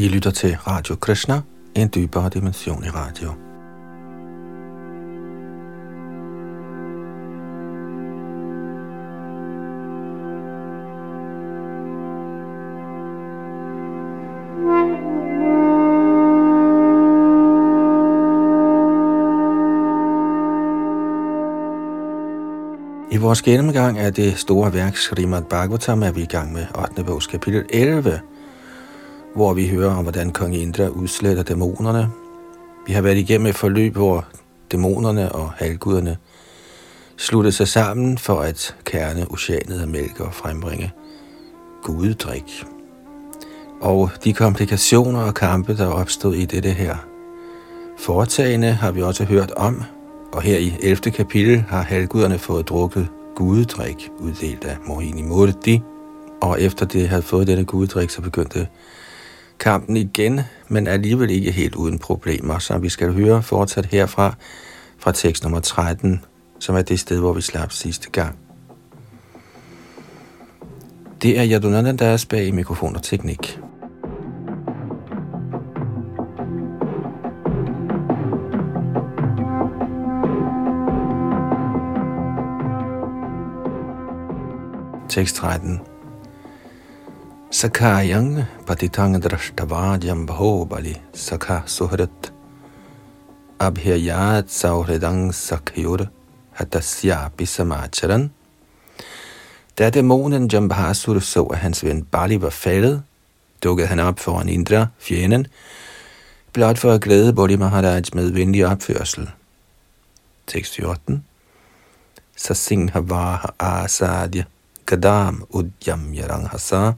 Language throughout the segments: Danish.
I lytter til Radio Krishna, en dybere dimension i radio. I vores gennemgang af det store værk Srimad Bhagavatam er vi i gang med 8. bogs kapitel 11, hvor vi hører om, hvordan kong Indra udsletter dæmonerne. Vi har været igennem et forløb, hvor dæmonerne og halvguderne sluttede sig sammen for at kerne oceanet af mælk og frembringe gudedrik. Og de komplikationer og kampe, der opstod i dette her foretagende, har vi også hørt om, og her i 11. kapitel har halvguderne fået drukket gudedrik, uddelt af Mohini Murti, og efter det havde fået denne gudedrik, så begyndte kampen igen, men alligevel ikke helt uden problemer, så vi skal høre fortsat herfra, fra tekst nummer 13, som er det sted, hvor vi slap sidste gang. Det er Yadunanda, der er bag i mikrofon og teknik. Tekst 13 Sakayang patitang drashtavajam bahobali sakha suhrat abhyayat sauhridang sakhyur hatasyapi samacharan. Da dæmonen Jambhasur så, at hans ven Bali var faldet, dukkede han op foran Indra, fjenden, blot for at glæde Bodhi Maharaj med venlig opførsel. Tekst 14 Sasingha vaha asadya gadam udyam yaranghasa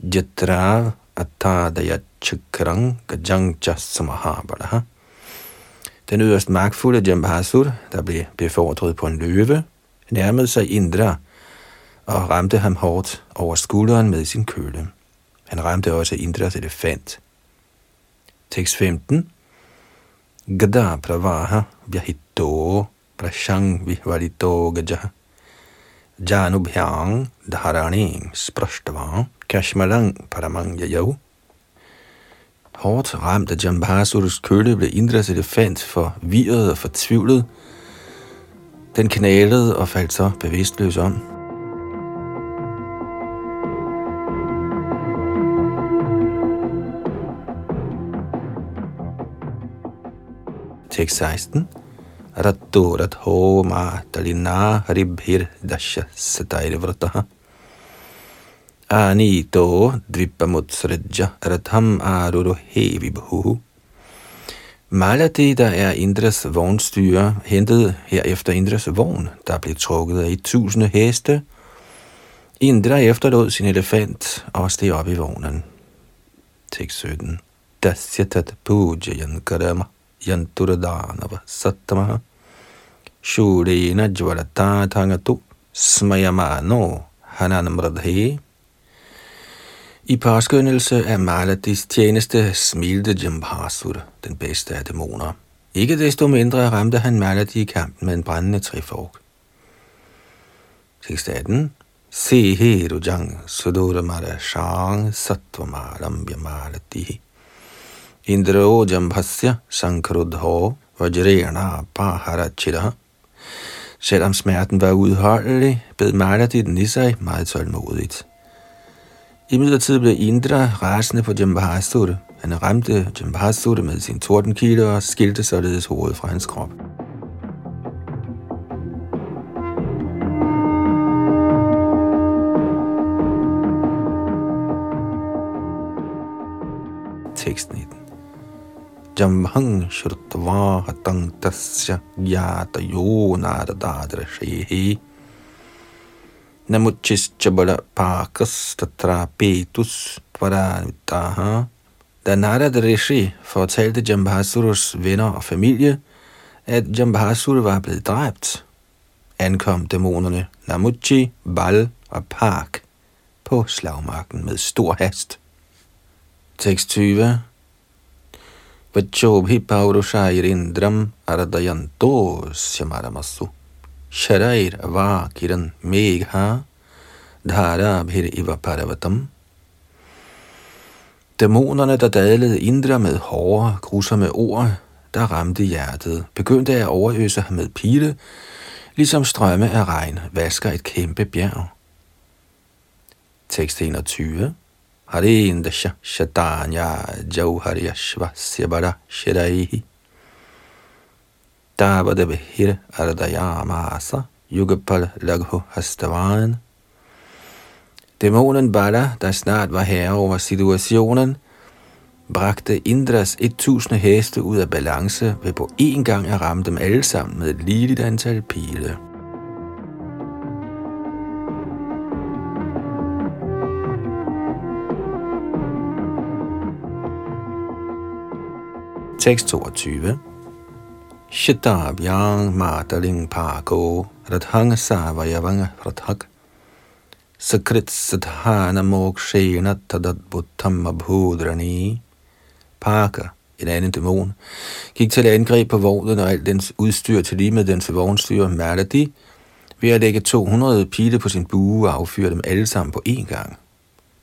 Jatra atadaya chakrang gajangcha samahabalaha. Den yderst magtfulde Jambhasur, der blev befordret på en løve, nærmede sig Indra og ramte ham hårdt over skulderen med sin køle. Han ramte også Indras elefant. Tekst 15. Gada pravaha vyahito prashang vihvalito gajaha janubhyang dharani sprashtavang kashmalang paramang yayav. Hårdt ramt af Jambasurs kølle blev Indras elefant forvirret og fortvivlet. Den knalede og faldt så bevidstløs om. Tekst 16 Rattorat homa talina haribhir dasha satairvrataha Anito dvipamutsrajja ratham aruruhe vibhu. Malati, der er Indras vognstyre, hentede herefter Indras vogn, der blev trukket af i tusinde heste. Indra efterlod sin elefant og steg op i vognen. Tekst 17. Dasyatat pujayan karama yanturadanava sattamaha shurena jvalata thangatu smayamano hananamradhe i påskyndelse af Maladis tjeneste smilte Jambhasur, den bedste af dæmoner. Ikke desto mindre ramte han Maladi i kampen med en brændende trifork. Tekst 18. Se herujang sudura shang sattvamadam yamalati. Indro jambhasya sankrudho vajrena paharachira. Selvom smerten var udholdelig, bed Maladi den i sig meget tålmodigt. I midlertid blev Indra rasende på Jambahasur. Han ramte Jambahasur med sin tordenkilde og skilte således hovedet fra hans krop. Tekst 19. Jambhang Shurtva hatang tasya gyata yo nadadadra shehe Namuchis pakas tatra petus tvaravitaha. Da Narad Rishi fortalte Jambhasurus venner og familie, at Jambhasur var blevet dræbt, ankom dæmonerne Namuchi, Bal og Park på slagmarken med stor hast. Tekst 20 Vachobhi paurushairindram ardayanto syamaramasu. Sharair va kiran megha dhara bhir iva paravatam. Dæmonerne, der dadlede Indra med hårde, grusomme ord, der ramte hjertet, begyndte at overøse ham med pile, ligesom strømme af regn vasker et kæmpe bjerg. Tekst 21 Harindasha Shatanya Jauharyashva Sibara Shiraihi Dabadabhir Ardayamasa Yugapal Laghu Hastavan Dæmonen Bala, der snart var herre over situationen, bragte Indras 1000 heste ud af balance ved på én gang at ramme dem alle sammen med et ligeligt antal pile. Tekst 22 Shitavyang Madaling pako radhang Savayavanga radhak sakrit sadhana mokshena tadadbuttam abhudrani Parker, en anden dæmon, gik til angreb på vognen og alt dens udstyr til lige med dens vognstyr Maladi, ved at lægge 200 pile på sin bue og affyre dem alle sammen på én gang.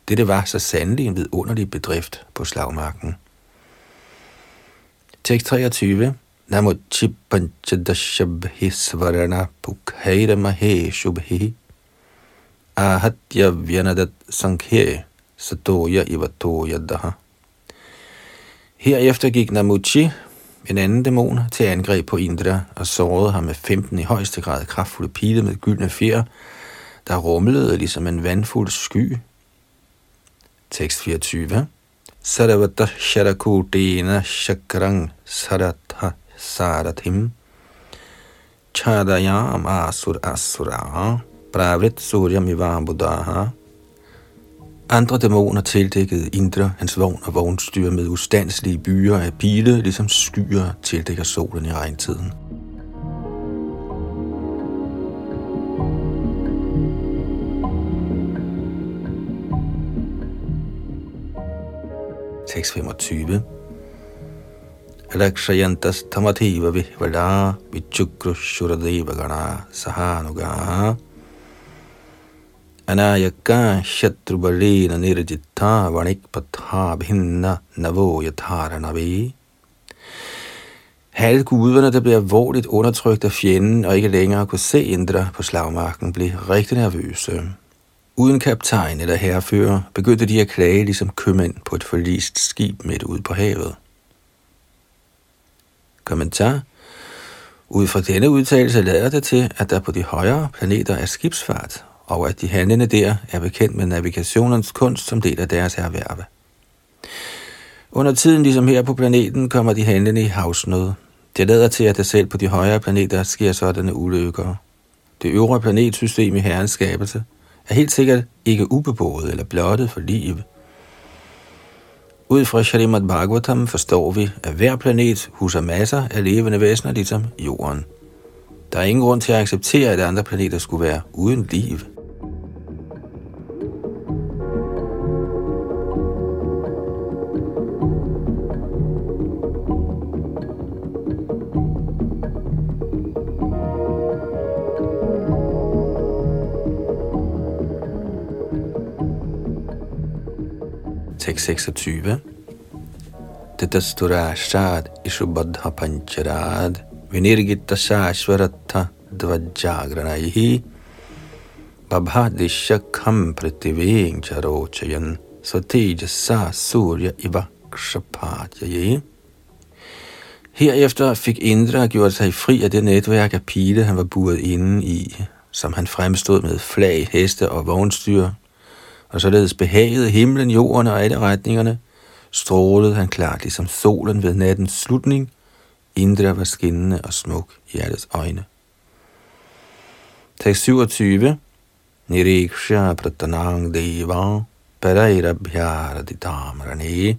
Dette var så sandelig en vidunderlig bedrift på slagmarken. Tekst 23. Namo chipanchadashabhi svarana pukhaira mahe shubhi ahatya vyanadat sankhe satoya ivatoya daha. Herefter gik Namuchi, en anden dæmon, til angreb på Indra og sårede ham med 15 i højeste grad kraftfulde pile med gyldne fjer, der rumlede ligesom en vandfuld sky. Tekst 24. Saravata Sharakudena Shakrang Saratha Sarathim Chadayam Asur Asura. Pravrit Suryam Ivambudaha andre dæmoner tildækkede Indra, hans vogn og vognstyr med ustandslige byer af pile, ligesom skyer tildækker solen i regntiden. Tekst 25 Alakshayantas tamativa vihvala vichukru shuradeva ಶತ್ರುಬಲೀನ ನಿರ್ಜಿತ್ತ ವಣಿಕ್ಪಥಾಭಿನ್ನ ನವೋ Nirjita Vanikpatha Bhinna Navo der blev alvorligt undertrykt af fjenden og ikke længere kunne se Indra på slagmarken, blev rigtig nervøse. Uden kaptajn eller herrefører begyndte de at klage ligesom købmænd på et forlist skib midt ude på havet. Kommentar ud fra denne udtalelse lader det til, at der på de højere planeter er skibsfart, og at de handlende der er bekendt med navigationens kunst som del af deres erhverve. Under tiden, ligesom her på planeten, kommer de handlende i havsnød. Det lader til, at der selv på de højere planeter sker sådanne ulykker. Det øvre planetsystem i herrens skabelse er helt sikkert ikke ubeboet eller blottet for liv. Ud fra Shalimad Bhagavatam forstår vi, at hver planet huser masser af levende væsener, ligesom jorden. Der er ingen grund til at acceptere, at andre planeter skulle være uden liv. Tekst 26. Tatasturashad ishubadha pancharad vinirgita shashvaratha dvajagranaihi babhadishakham prativeng charochayan satejasa surya ivakshapatyaye. Herefter fik Indra gjort sig fri af det netværk af pile, han var buret inde i, som han fremstod med flag, heste og vognstyr, og således behagede himlen, jorden og alle retningerne, strålede han klart ligesom solen ved nattens slutning, Indra var skinnende og smuk i alles øjne. Tekst 27. Niriksha pratanang deva parairabhyaraditam rane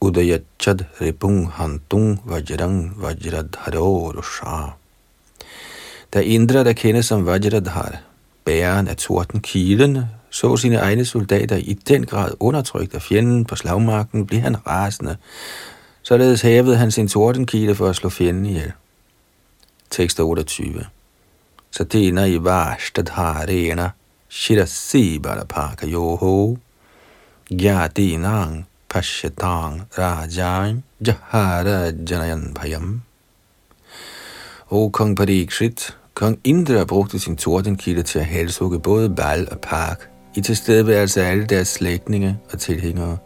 udayachad ripung hantung vajrang vajradharo rusha. Da Indra, der kendes som Vajradhar, bæren af kilen, så sine egne soldater i den grad undertrykt af fjenden på slagmarken, blev han rasende. Således hævede han sin tordenkile for at slå fjenden ihjel. Tekst 28. Satena i varstad harena, shirasi balapaka yoho, Gyadinang Pashatang Rajain Jahara Janayan Bhayam. O kong Parikshit, kong Indra brugte sin tordenkilde til at halshugge både Bal og Park i tilstedeværelse af alle deres slægtninge og tilhængere.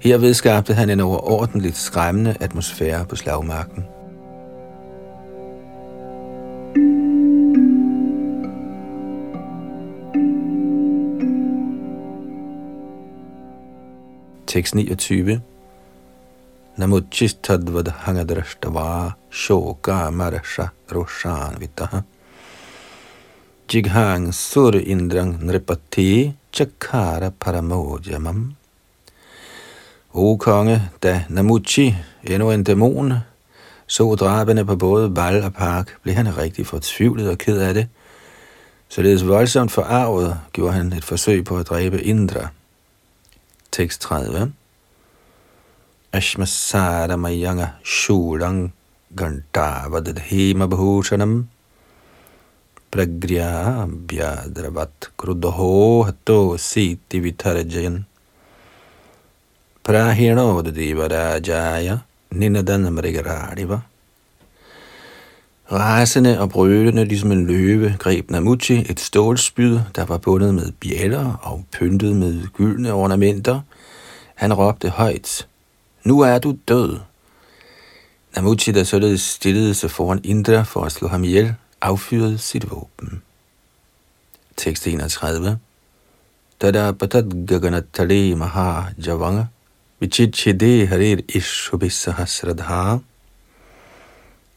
Herved skabte han en overordentligt skræmmende atmosfære på slagmarken. Tekst 29 Namuchistadvad hangadrashtava shoka marasha roshanvita Jighang sur indrang nripati chakara paramojamam O konge, da Namuchi, endnu en dæmon, så drabene på både Val og Park, blev han rigtig fortvivlet og ked af det. Således voldsomt forarvet gjorde han et forsøg på at dræbe Indra. Tekst 30. Ashmasara mayanga shulang gantavadat hema bhushanam pragrya byadravat krudoho hato siti vitarjayan Prahinodadivarajaya Ninadan Mrigaradiva. Rasende og brølende ligesom en løve greb Namuchi et stålspyd, der var bundet med bjæller og pyntet med gyldne ornamenter. Han råbte højt, nu er du død. Namuchi, der således stillede sig foran Indra for at slå ham ihjel, affyrede sit våben. Tekst 31 Tada patat gaganatale maha javanga Vichichide harir ishubisahasradha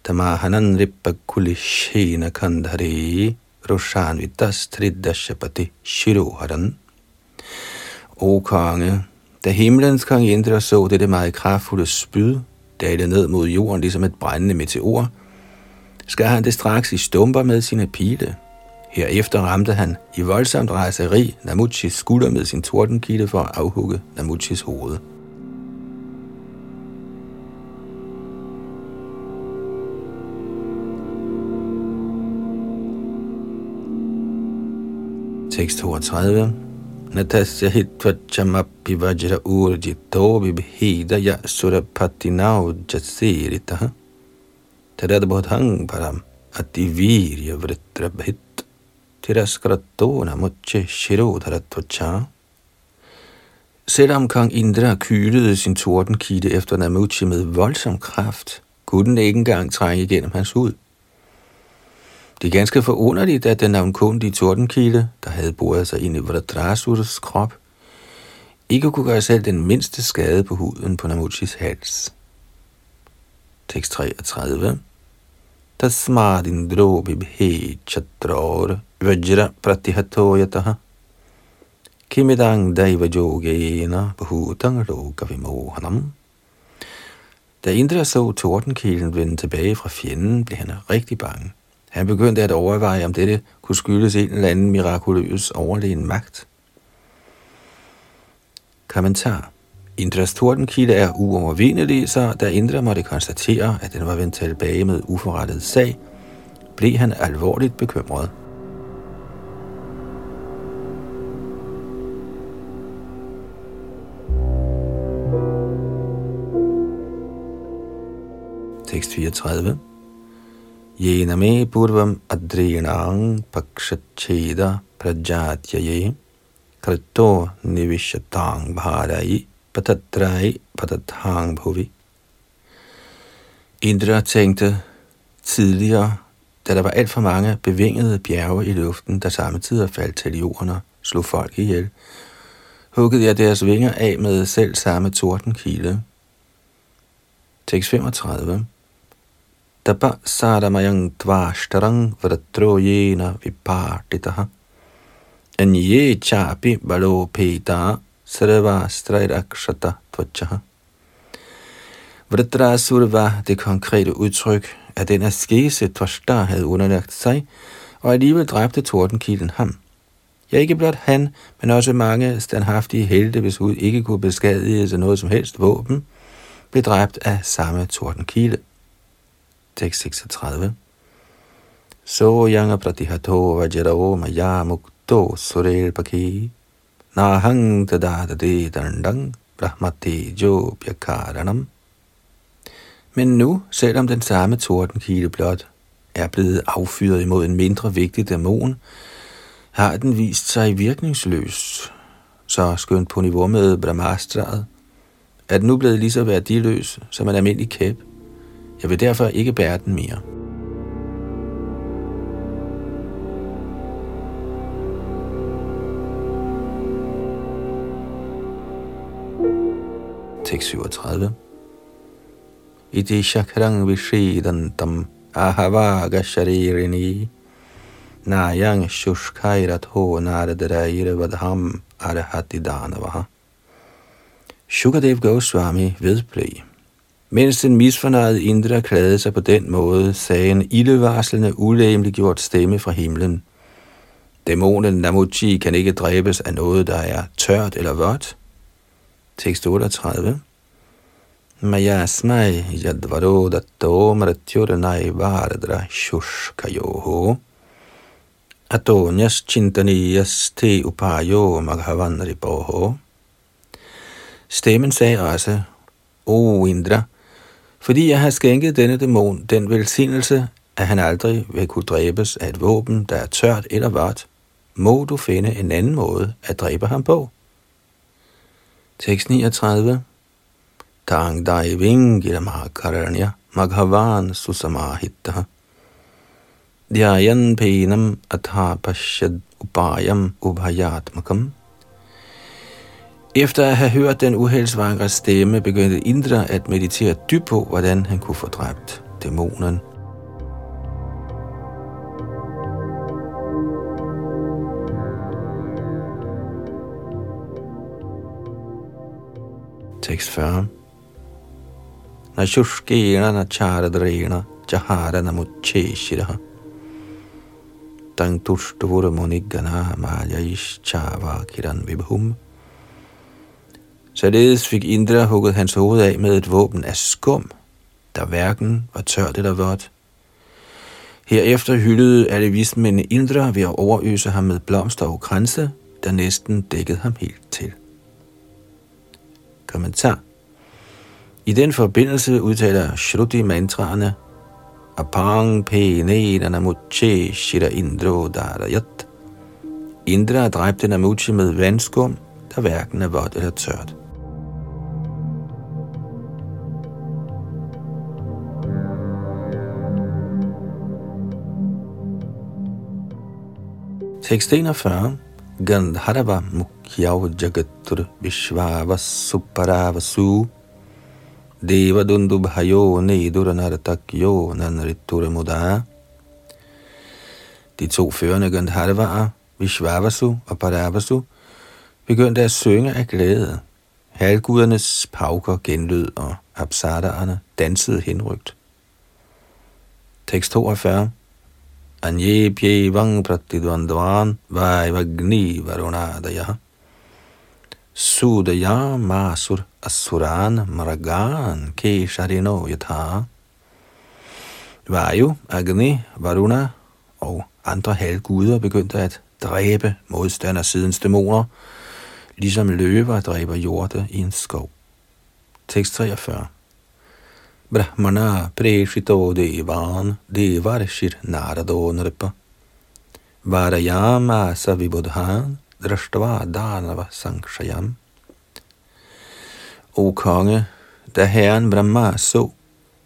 Tamahanan ripakulishena kandhare Roshanvitas tridashapati shiroharan O konge, da himlens kong Indra så dette meget kraftfulde spyd, dalede ned mod jorden ligesom et brændende meteor, skar han det straks i stumper med sine pile. Herefter ramte han i voldsomt rejseri Namuchis skulder med sin tordenkilde for at afhugge Namuchis hoved. Tekst 32. Natasya hitvachamapi vajra urjito vibhida ya surapatinau jasiritaha. Tadadbodhang param ativirya vritrabhit tiraskratona muche shirodharatvacha. Selvom kong Indra kylede sin tordenkite efter Namuchi med voldsom kraft, kunne den ikke engang trænge igennem hans hud. Det er ganske forunderligt, at den navnkundige tordenkilde, der havde boret sig ind i Vradrasurs krop, ikke kunne gøre selv den mindste skade på huden på Namuchis hals. Tekst 33 Tasmadindro bibhe chatror vajra pratihatoyataha kimidang daiva yogena bhutang loka vimohanam Da Indra så tordenkilen vende tilbage fra fjenden, blev han rigtig bange. Han begyndte at overveje, om dette kunne skyldes en eller anden mirakuløs overlegen magt. Kommentar. Indras tordenkilde er uovervindelig, så da Indra måtte konstatere, at den var vendt tilbage med uforrettet sag, blev han alvorligt bekymret. Tekst 34 येन मे पूर्वम् अद्रीणां पक्षच्छेद प्रजात्यये कृतो निविशतां भारै patatrai patathang bhuvi. Indra tænkte tidligere, da der var alt for mange bevingede bjerge i luften, der samtidig faldt til jorden og slog folk ihjel, huggede jeg deres vinger af med selv samme tordenkile. Tekst 35 Tapa saramayang tvashtarang vratroyena vipartitaha. Anye chapi balopeta sarva straidakshata tvachaha. Vritrasur var det konkrete udtryk, at den askese Tvashta havde underlagt sig, og alligevel dræbte tordenkilden ham. Ja, ikke blot han, men også mange standhaftige helte, hvis hud ikke kunne beskadige sig noget som helst våben, blev dræbt af samme tordenkilde tekst 36. So yanga pratihato vajrao maya mukto surel paki Nahang tadada de dandang brahmati jo pyakaranam. Men nu, selvom den samme tordenkile blot er blevet affyret imod en mindre vigtig dæmon, har den vist sig virkningsløs, så skønt på niveau med Brahmastraet, er den nu blevet lige så værdiløs som en almindelig kæp. Jeg vil derfor ikke bære den mere. Tekst 37 Iti shakrang vishidantam ahavaga sharirini nayang shushkairat ho naradaraira vadham arhati. Shukadev Goswami vedblev. Mens den misfornøjede Indra klagede sig på den måde, sagde en ildevarslende, ulæmeliggjort stemme fra himlen. Dæmonen Namuchi kan ikke dræbes af noget, der er tørt eller vådt. Tekst 38 Maya smai yadvaro datto mratyurnai varadra shushkayoho atonyas chintaniyas te upayo maghavan riboho. Stemmen sagde også, O Indra, fordi jeg har skænket denne dæmon den velsignelse, at han aldrig vil kunne dræbes af et våben, der er tørt eller vart, må du finde en anden måde at dræbe ham på. Tekst 39 Tang dai vingir makaranya maghavan susamahitta Dhyayan penam atha pashad upayam ubhayatmakam efter at have hørt den uheldsvangre stemme, begyndte Indra at meditere dybt på, hvordan han kunne få dræbt dæmonen. Tekst 40 Nashushkena nacharadrena jahara namucheshiraha Tang tushtvura munigana maljaish chava kiran vibhum. Således fik Indra hugget hans hoved af med et våben af skum, der hverken var tørt eller vådt. Herefter hyldede alle vismændene Indra ved at overøse ham med blomster og kranse, der næsten dækkede ham helt til. Kommentar I den forbindelse udtaler Shruti mantraerne Apang pene nedana shira indro darayat. Indra dræbte Namuchi med vandskum, der hverken er vådt eller tørt. Tekst 41. Gandharva Mukhyau Jagatur Vishvava Devadundu Deva Dundubhayo Neduranarakyo Nanritura Muda De to førende Gandharvaer, Vishvavasu og Paravasu, begyndte at synge af glæde. Halvgudernes pauker genlød, og apsadaerne dansede henrygt. Tekst 42 अन्येऽप्येवं प्रतिद्वन्द्वान् वायवग्नि वरुणादयः सुदयामासुर asuran maragan kesharino yatha. Vayu, Agni, Varuna og andre halvguder begyndte at dræbe modstandersidens dæmoner, ligesom løver dræber hjorte i en skov. Tekst 43 Brahmana preshito devan devarshir narado nripa varayama savibudhan drashtva danava sankshayam. O konge, da herren Brahma så,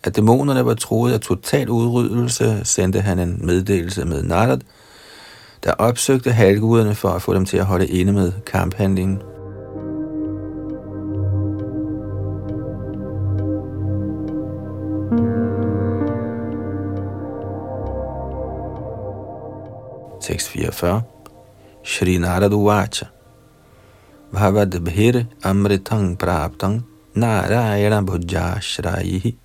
at dæmonerne var troet af total udryddelse, sendte han en meddelelse med Narad, der opsøgte halvguderne for at få dem til at holde inde med kamphandlingen. Tekst 44. Shri Narad Uvacha. Bhavad bhir amritang praptang narayana bhujashrayihi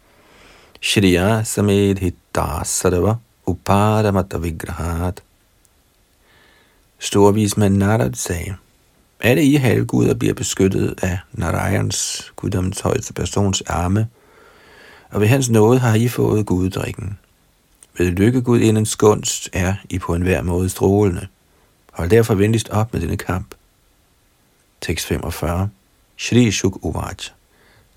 shriya samedhita sarva uparamata vigrahat. Storvismand Narad sagde, alle I halvguder bliver beskyttet af Narayans, guddoms højeste persons arme, og ved hans nåde har I fået guddrikken. Ved lykkegudindens gunst er I på enhver måde strålende. Hold derfor venligst op med denne kamp. Tekst 45. Shri Shuk Uvaj.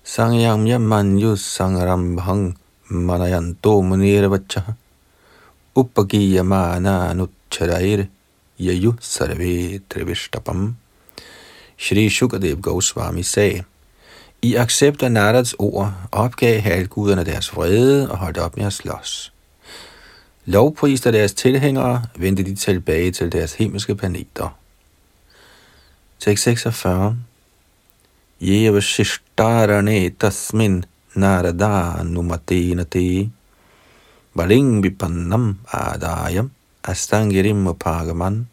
Sangyam yamanyu sangrambhang manayanto munirvacha upagiyamana Nutcharair yayu sarve trivishtapam. Shri Shukadev Goswami sagde, I accept af Narads ord opgav halvguderne deres vrede og holdt op med at slås. Lovpriste deres tilhængere vendte de tilbage til deres himmelske planeter. Tekst 46 Jeva shishtarane tasmin narada numatena te baling vipannam adayam astangirim upagaman.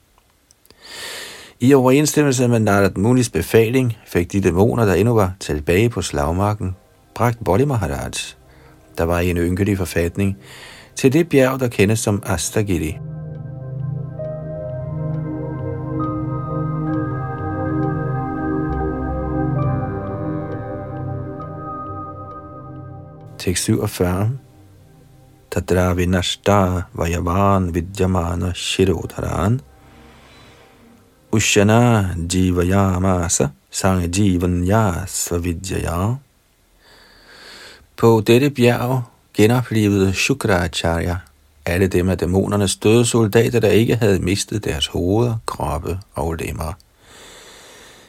I overensstemmelse med Narad Munis befaling fik de dæmoner, der endnu var tilbage på slagmarken, bragt Bodhi Maharaj, der var i en ynkelig forfatning, til det bjerg, der kendes som Astagiri. Tekst 47 Tadra vinashta vayavan vidyamana shirodharan Ushana Jivayamasa Sang Jivanya Svavidyaya. På dette bjerg genoplevede Shukracharya alle dem af dæmonernes døde soldater, der ikke havde mistet deres hoveder, kroppe og lemmer.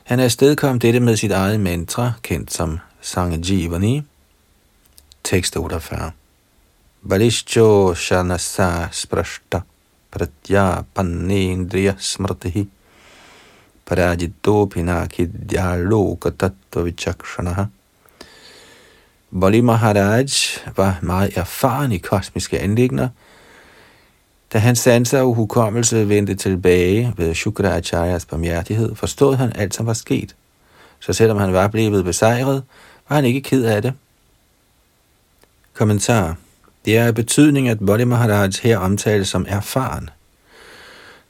Han afstedkom dette med sit eget mantra, kendt som Sangjivani. Tekst 48. Balishcho Shanasa Sprashta Pratya Panendriya Smrtihi Parajito Pinakidhyaloka Tattva Vichakshanaha. Bali Maharaj var meget erfaren i kosmiske anlægner. Da hans sanser og hukommelse vendte tilbage ved Shukracharyas barmhjertighed, forstod han alt, som var sket. Så selvom han var blevet besejret, var han ikke ked af det. Kommentar. Det er af betydning, at Vali Maharaj her omtales som erfaren –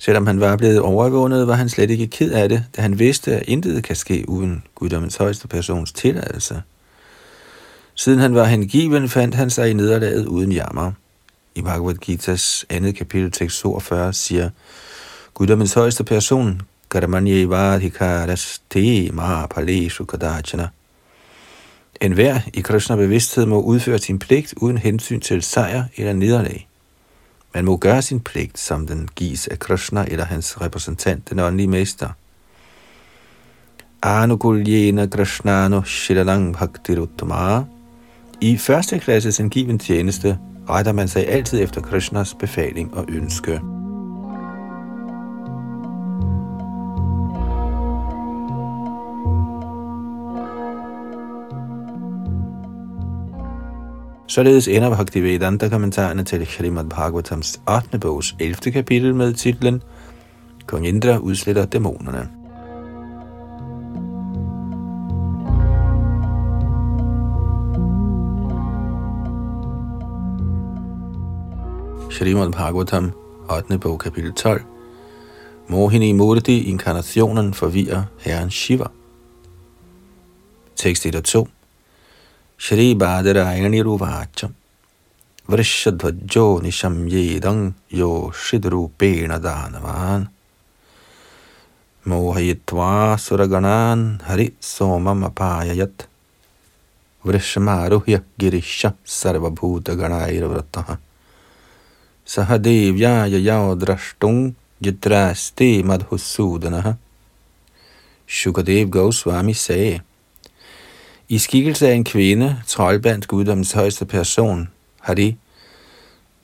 Selvom han var blevet overvundet, var han slet ikke ked af det, da han vidste, at intet kan ske uden guddommens højeste persons tilladelse. Siden han var hengiven, fandt han sig i nederlaget uden jammer. I Bhagavad Gita's andet kapitel, tekst 42, siger Guddommens højeste person, Karamanye Vadhikaras Te Mahapaleshu Kadachana. En hver i Krishna bevidsthed må udføre sin pligt uden hensyn til sejr eller nederlag. Man må gøre sin pligt, som den gives af Krishna eller hans repræsentant, den åndelige mester. Anukuljena Krishnano Shilalang Bhaktiruttama. I første klasses angiven tjeneste retter man sig altid efter Krishnas befaling og ønske. Således ender Bhaktivedanta kommentarerne til Srimad Bhagavatams 8. bogs 11. kapitel med titlen Kong Indra udsletter dæmonerne. Srimad Bhagavatam 8. bog kapitel 12 Mohini Murti, inkarnationen forvirrer herren Shiva. Tekst 1 og 2 श्रीबादरायणिरुवाच वृषध्वजो निशम्येदं यो शिद्रूपेण दानवान् मोहयित्वा सुरगणान् हरिसोममपाययत् वृषमारुह्य गिरिश सर्वभूतगणाैर्वृतः सह देव्या ययौ द्रष्टुं जित्रास्ते मधुसूदनः Shukadev Goswami sagde, i skikkelse af en kvinde, troldbandt guddommens højeste person, har de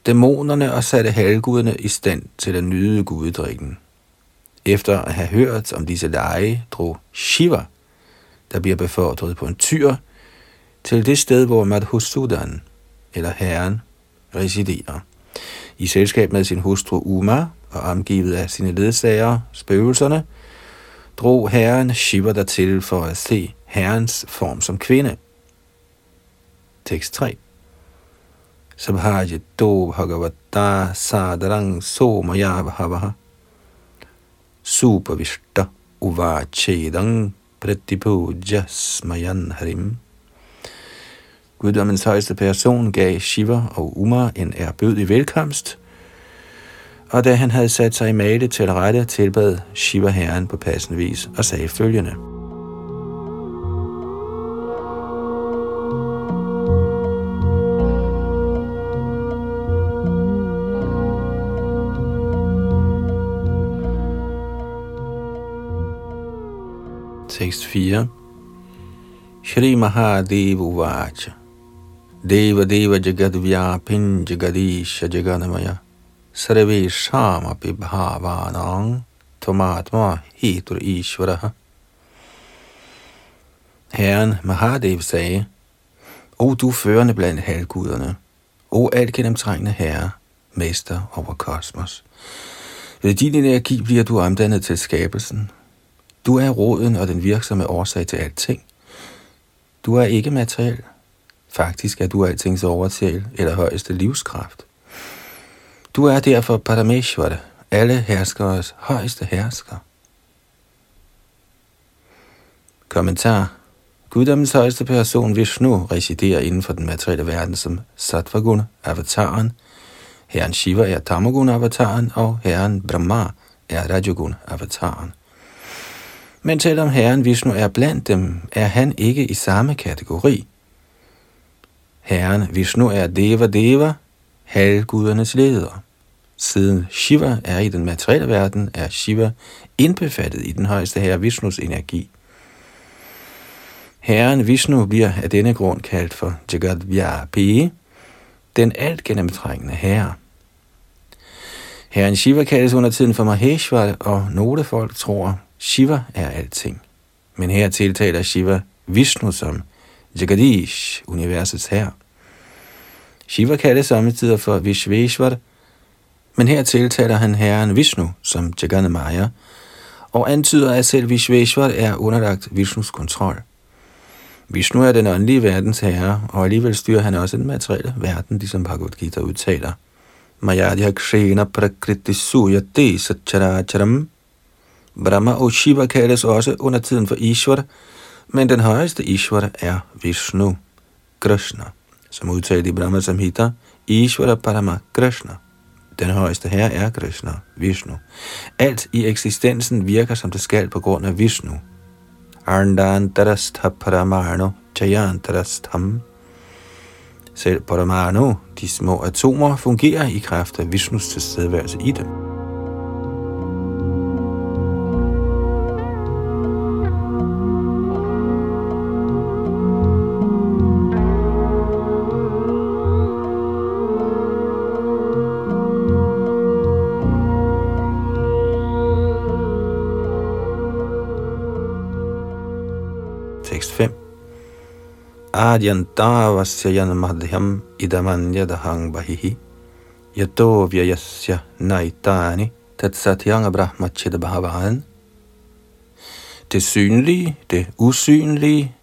dæmonerne og satte halvguderne i stand til at nyde guddrikken. Efter at have hørt om disse lege, drog Shiva, der bliver befordret på en tyr, til det sted, hvor Madhusudan, eller herren, residerer. I selskab med sin hustru Uma og omgivet af sine ledsager, spøgelserne, drog herren Shiva dertil for at se herrens form som kvinde. Tekst 3. Sabhajito bhagavata sadarang somaya bhavaha supavishta uvachedang pratipuja smayan harim. Guddommens højeste person gav Shiva og Uma en erbødig velkomst, og da han havde sat sig i male til rette, tilbad Shiva herren på passende vis og sagde følgende. Tekst 4 Shri Mahadev Uvacha Deva Deva Jagadvyapin Jagadisha Jaganamaya Sarve Shama Bhavanang Tomatma Hitur Ishvara. Herren Mahadev sagde, O du førende blandt halvguderne, o alt gennemtrængende herre, mester over kosmos. Ved din energi bliver du omdannet til skabelsen. Du er roden og den virksomme årsag til alting. Du er ikke materiel. Faktisk er du altings overtal eller højeste livskraft. Du er derfor Parameshwara, alle herskeres højeste hersker. Kommentar Guddommens højeste person Vishnu residerer inden for den materielle verden som Satvaguna, avataren, herren Shiva er Tamaguna avataren og herren Brahma er Rajaguna avataren. Men selvom herren Vishnu er blandt dem, er han ikke i samme kategori. Herren Vishnu er Deva Deva, halvgudernes leder. Siden Shiva er i den materielle verden, er Shiva indbefattet i den højeste herre Vishnus energi. Herren Vishnu bliver af denne grund kaldt for Jagat Vyapi, den alt gennemtrængende herre. Herren Shiva kaldes under tiden for Maheshwar, og nogle folk tror, Shiva er alting. Men her tiltaler Shiva Vishnu som Jagadish, universets herre. Shiva kaldes samtidig for Vishveshwar, men her tiltaler han herren Vishnu som Jagannamaya, og antyder, at selv Vishveshwar er underlagt Vishnus kontrol. Vishnu er den åndelige verdens herre, og alligevel styrer han også den materielle verden, ligesom Bhagavad Gita udtaler. Mayadhya kshena prakriti suyate satcharacharam. Brahma og Shiva kaldes også under tiden for Ishvara, men den højeste Ishvara er Vishnu, Krishna, som udtalt i Brahma Samhita, Ishvara Parama Krishna. Den højeste herre er Krishna, Vishnu. Alt i eksistensen virker som det skal på grund af Vishnu, Arndantarastha Paramano Chayantarastham. Selv Paramano, de små atomer, fungerer i kraft af Vishnus tilstedeværelse i dem. Adyantavasya madhyam idamanyadahang bahihi yato vyayasya naitani tatsatyanga brahmachidabhavahan Det synlige, det usynlige,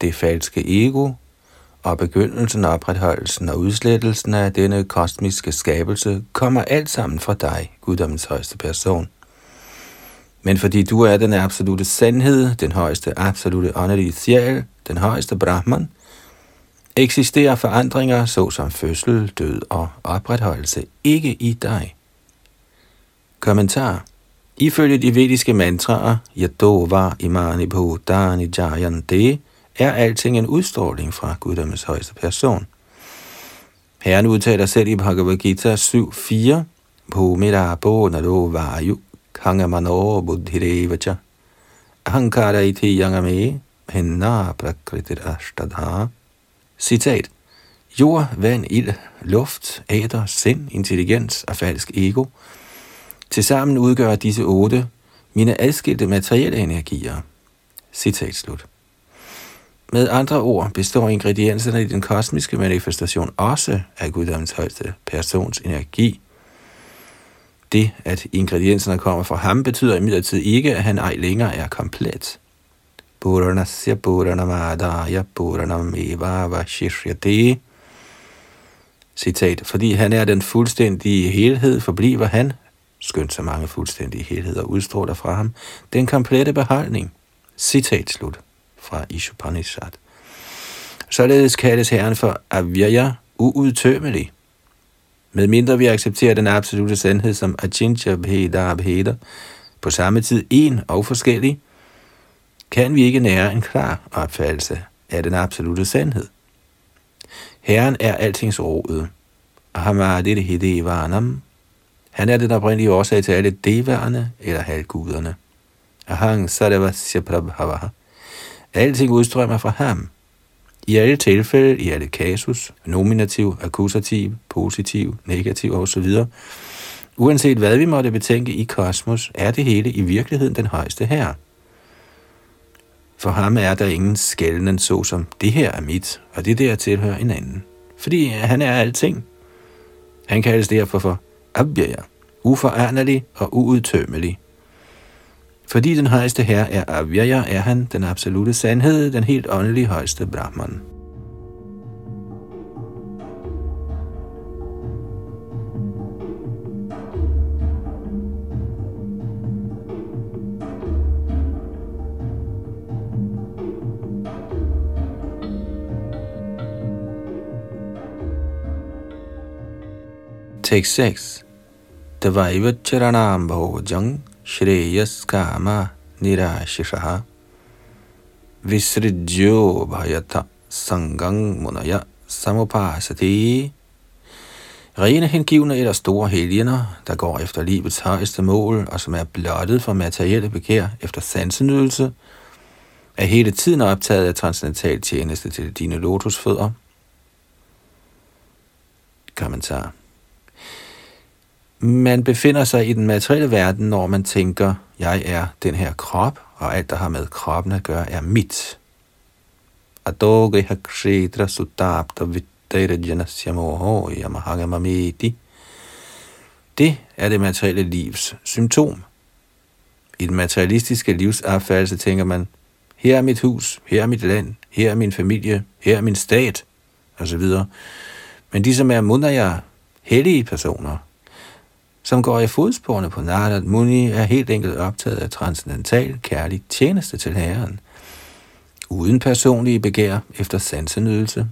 det falske ego og begyndelsen, opretholdelsen og udslettelsen af denne kosmiske skabelse kommer alt sammen fra dig, guddommens højeste person. Men fordi du er den absolute sandhed, den højeste absolute åndelige sjæl, den højeste Brahman, eksisterer forandringer såsom fødsel, død og opretholdelse ikke i dig. Kommentar Ifølge de vediske mantraer, Yado var imani bhutani jayante, er alting en udstråling fra Guddommens højeste person. Herren udtaler selv i Bhagavad Gita 7.4, Bhumira bo nado vayu Kangamano buddhirevacha ahankara iti yangame henna prakritir ashtadha. Citat. Jord, vand, ild, luft, æder, sind, intelligens og falsk ego. Tilsammen udgør disse otte mine adskilte materielle energier. Citat slut. Med andre ord består ingredienserne i den kosmiske manifestation også af Guddoms højeste persons energi, det, at ingredienserne kommer fra ham, betyder imidlertid ikke, at han ej længere er komplet. Puranasya Puranamadaya Puranameva Vashishyate. Citat, fordi han er den fuldstændige helhed, forbliver han, skønt så mange fuldstændige helheder udstråler fra ham, den komplette beholdning. Citat slut fra Ishupanishad. Således kaldes herren for Avyaya, uudtømmelig. Med mindre vi accepterer den absolute sandhed som Achintya Bheda Bheda, på samme tid en og forskellig, kan vi ikke nære en klar opfattelse af den absolute sandhed. Herren er altings rod. Ahamadit Hidevanam. Han er den oprindelige årsag til alle devaerne eller halvguderne. Ahang Sadavasya Prabhavaha. Alting udstrømmer fra ham. I alle tilfælde, i alle kasus, nominativ, akkusativ, positiv, negativ osv., uanset hvad vi måtte betænke i kosmos, er det hele i virkeligheden den højeste herre. For ham er der ingen skældende såsom, det her er mit, og det der tilhører en anden. Fordi han er alting. Han kaldes derfor for Abhyaya, uforanderlig og uudtømmelig. Fordi den højeste her er Avyaya, er han den absolute sandhed, den helt åndelige højeste Brahman. Tekst 6. Devaiva charanam bhojang Shreyas Kama Nirashishaha Visridjo Bhayata Sangang Munaya Samupasati Rene hengivne eller store helgener, der går efter livets højeste mål, og som er blottet for materielle begær efter sansenydelse, er hele tiden optaget af transcendental tjeneste til dine lotusfødder. Kommentar man befinder sig i den materielle verden, når man tænker, jeg er den her krop, og alt, der har med kroppen at gøre, er mit. Det er det materielle livs symptom. I den materialistiske livsopfattelse tænker man, her er mit hus, her er mit land, her er min familie, her er min stat, osv. Men de, som er mundaja, hellige personer, som går i fodsporene på Narad Muni, er helt enkelt optaget af transcendental kærlig tjeneste til Herren, uden personlige begær efter sansenydelse.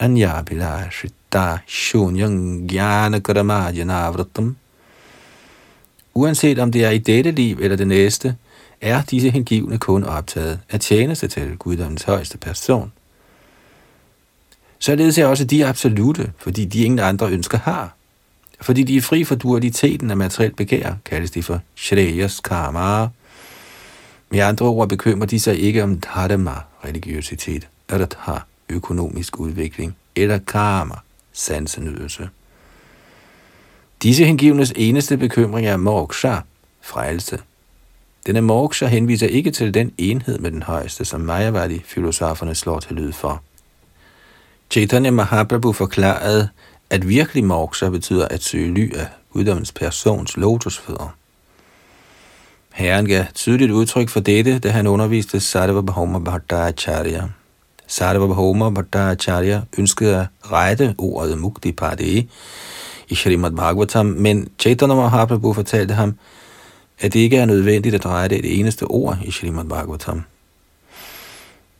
Anyabila Shita Shunyang Gyana Karamajana Uanset om det er i dette liv eller det næste, er disse hengivne kun optaget af tjeneste til guddommens højeste person. Således er også de absolute, fordi de ingen andre ønsker har – fordi de er fri for dualiteten af materielt begær, kaldes de for Shreyas Karma. Med andre ord bekymrer de sig ikke om dharma, religiøsitet, eller har økonomisk udvikling, eller karma, sansenydelse. Disse hengivnes eneste bekymring er moksha, frelse. Denne moksha henviser ikke til den enhed med den højeste, som Mayavadi-filosoferne slår til lyd for. Chaitanya Mahaprabhu forklarede, at virkelig moksha betyder at søge ly af guddommens persons lotusfødder. Herren gav tydeligt udtryk for dette, da han underviste Sarvabhauma Bhattacharya. Sarvabhauma Bhattacharya ønskede at rette ordet Mukti Pade i Srimad Bhagavatam, men Chaitanya Mahaprabhu fortalte ham, at det ikke er nødvendigt at rette et eneste ord i Srimad Bhagavatam.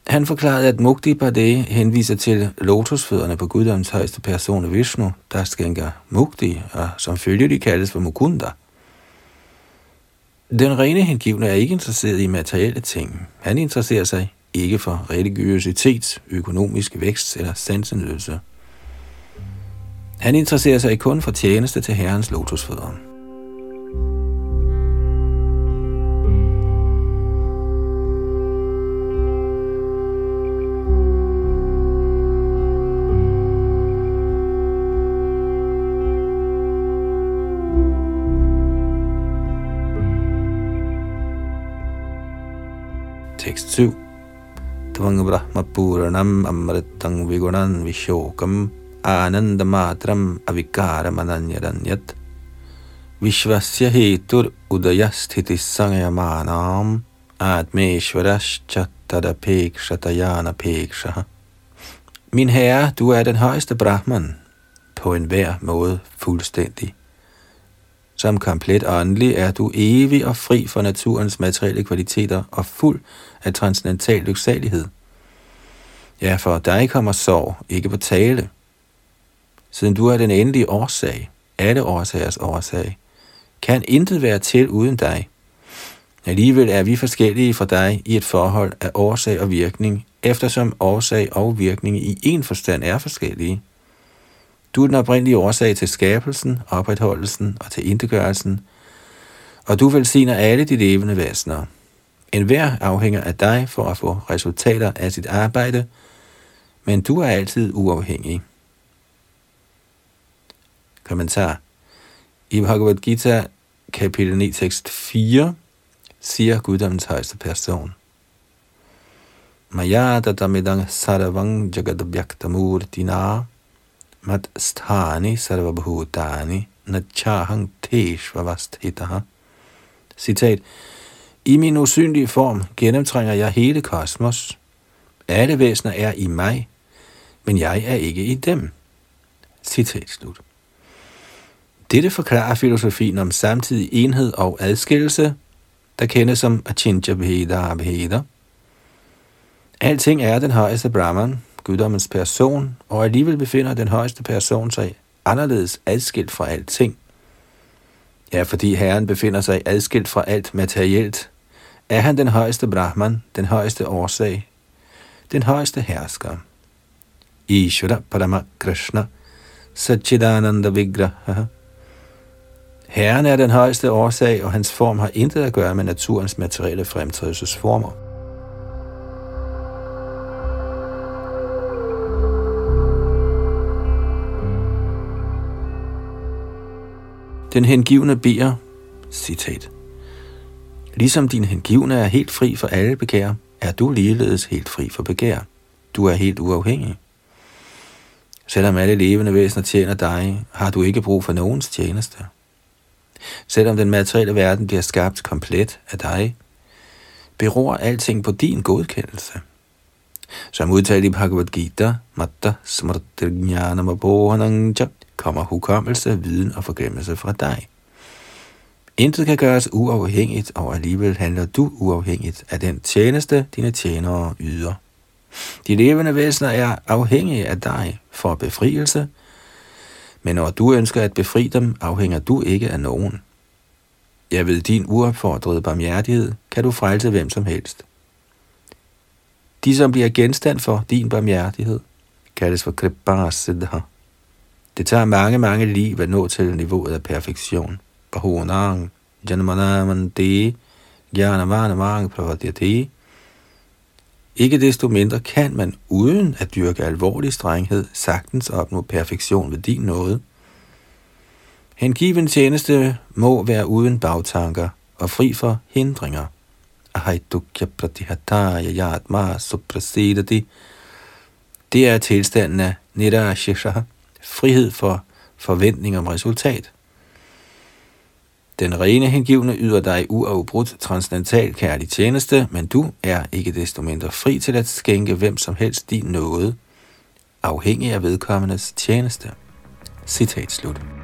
Han forklarede, at Mukti Bade henviser til lotusfødderne på guddommens højeste person Vishnu, der skænker Mukti, og som de kaldes for Mukunda. Den rene hengivne er ikke interesseret i materielle ting. Han interesserer sig ikke for religiøsitet, økonomisk vækst eller sansenydelse. Han interesserer sig kun for tjeneste til Herrens lotusfødder. Tekst 7. Tvang Brahma Puranam Amritang Vigunan Vishokam Anandamatram Avikaram Ananyaranyat Vishvasya Hetur Udayasthiti Sangayamanam Atmeshvarascha Tadapekshatayan Peksha Min herre, du er den højeste Brahman, på enhver måde fuldstændig. Som komplet åndelig er du evig og fri for naturens materielle kvaliteter og fuld af transcendental lyksalighed. Ja, for dig kommer sorg ikke på tale. Siden du er den endelige årsag, alle årsagers årsag, kan intet være til uden dig. Alligevel er vi forskellige fra dig i et forhold af årsag og virkning, eftersom årsag og virkning i en forstand er forskellige. Du er den oprindelige årsag til skabelsen, opretholdelsen og til indegørelsen, og du velsigner alle de levende væsener. En hver afhænger af dig for at få resultater af sit arbejde, men du er altid uafhængig. Kommentar. I Bhagavad Gita, kapitel 9, tekst 4, siger Guddommens højeste person. Maya saravang sarvang jagadabhyaktamurtina mat sthani sarvabhutani nachahang teshvavasthitaha. Citat. I min usynlige form gennemtrænger jeg hele kosmos. Alle væsener er i mig, men jeg er ikke i dem. Citat slut. Dette forklarer filosofien om samtidig enhed og adskillelse, der kendes som Achincha Bheda Abheda. Alting er den højeste Brahman, guddommens person, og alligevel befinder den højeste person sig anderledes adskilt fra alting. Ja, fordi Herren befinder sig adskilt fra alt materielt, er han den højeste Brahman, den højeste årsag, den højeste hersker. Ishvara Parama Krishna Satchidananda Vigraha Herren er den højeste årsag, og hans form har intet at gøre med naturens materielle fremtrædelsesformer. Den hengivne beder, citat, Ligesom din hengivne er helt fri for alle begær, er du ligeledes helt fri for begær. Du er helt uafhængig. Selvom alle levende væsener tjener dig, har du ikke brug for nogens tjeneste. Selvom den materielle verden bliver skabt komplet af dig, beror alting på din godkendelse. Som udtalt i Bhagavad Gita, Matta Smartirjnanamabohanangja, kommer hukommelse, viden og forglemmelse fra dig. Intet kan gøres uafhængigt, og alligevel handler du uafhængigt af den tjeneste, dine tjenere yder. De levende væsener er afhængige af dig for befrielse, men når du ønsker at befri dem, afhænger du ikke af nogen. Jeg ved din uopfordrede barmhjertighed, kan du frelse hvem som helst. De, som bliver genstand for din barmhjertighed, kaldes for kribbasiddha. Det tager mange, mange liv at nå til niveauet af perfektion. Bahunang, Janmanamante, Janamanamang Pravadyate. Ikke desto mindre kan man uden at dyrke alvorlig strenghed sagtens opnå perfektion ved din nåde. Hengiven tjeneste må være uden bagtanker og fri for hindringer. Ahaitukya pratihataya yatma suprasidati. Det er tilstanden af Nidashishah frihed for forventning om resultat. Den rene hengivne yder dig uafbrudt transcendental kærlig tjeneste, men du er ikke desto mindre fri til at skænke hvem som helst din nåde, afhængig af vedkommendes tjeneste. Citat slut.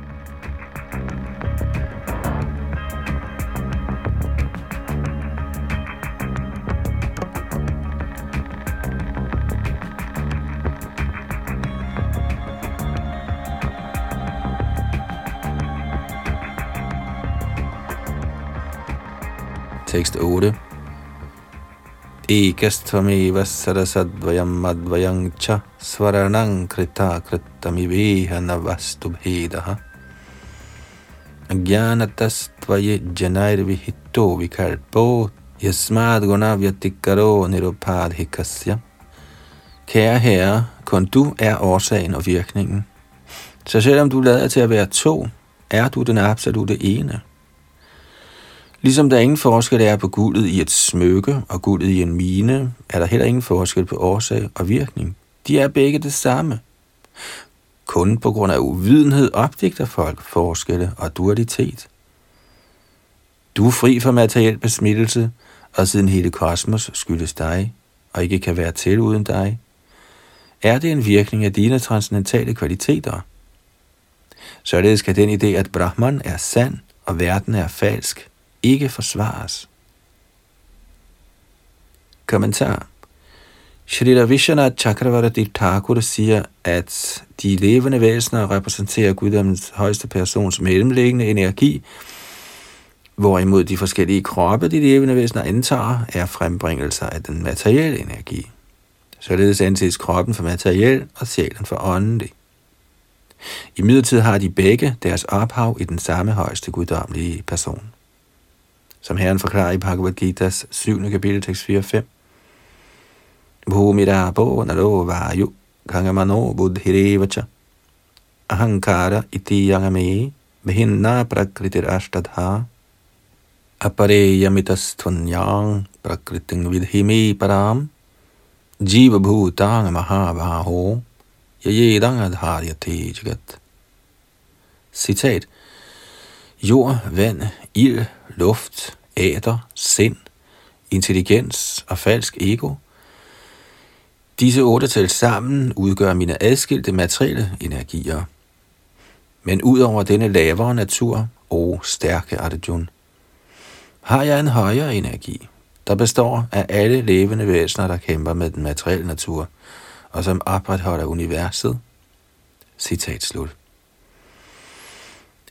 Tekst 8. Ekastvameva sarasadvayam advayam cha svaranam krita kritamiveha navastubhedaha. Agyanatastvaya janairvihito vikalpo yasmad gunavyatikaro nirupadhikasya. Kære herre, kun du er årsagen og virkningen. Så selvom du lader til at være to, er du den absolute ene. Ligesom der ingen forskel er på guldet i et smykke og guldet i en mine, er der heller ingen forskel på årsag og virkning. De er begge det samme. Kun på grund af uvidenhed opdigter folk forskelle og dualitet. Du er fri for materiel besmittelse, og siden hele kosmos skyldes dig, og ikke kan være til uden dig, er det en virkning af dine transcendentale kvaliteter. Således kan den idé, at Brahman er sand og verden er falsk, ikke forsvares. Kommentar Shrita Vishwanath Chakravarti Thakur siger, at de levende væsener repræsenterer guddommens højeste persons mellemliggende energi, hvorimod de forskellige kroppe, de levende væsener indtager, er frembringelser af den materielle energi. Således anses kroppen for materiel og sjælen for åndelig. I midlertid har de begge deres ophav i den samme højeste guddommelige person som Herren forklarer i Bhagavad Gita's 7. kapitel, tekst 4-5. Bhumira bo naro vayu kangamano buddhirevacha ahankara iti yangame vihinna prakritir ashtadha apare yamitasthvanyang prakriting vidhimi param jiva bhutang mahabaho yayedang adharyate jagat. Citat. Jord, vand, ild, luft, æder, sind, intelligens og falsk ego. Disse otte tal sammen udgør mine adskilte materielle energier. Men ud over denne lavere natur, o stærke Arjun, har jeg en højere energi, der består af alle levende væsener, der kæmper med den materielle natur, og som opretholder universet. Citat slut.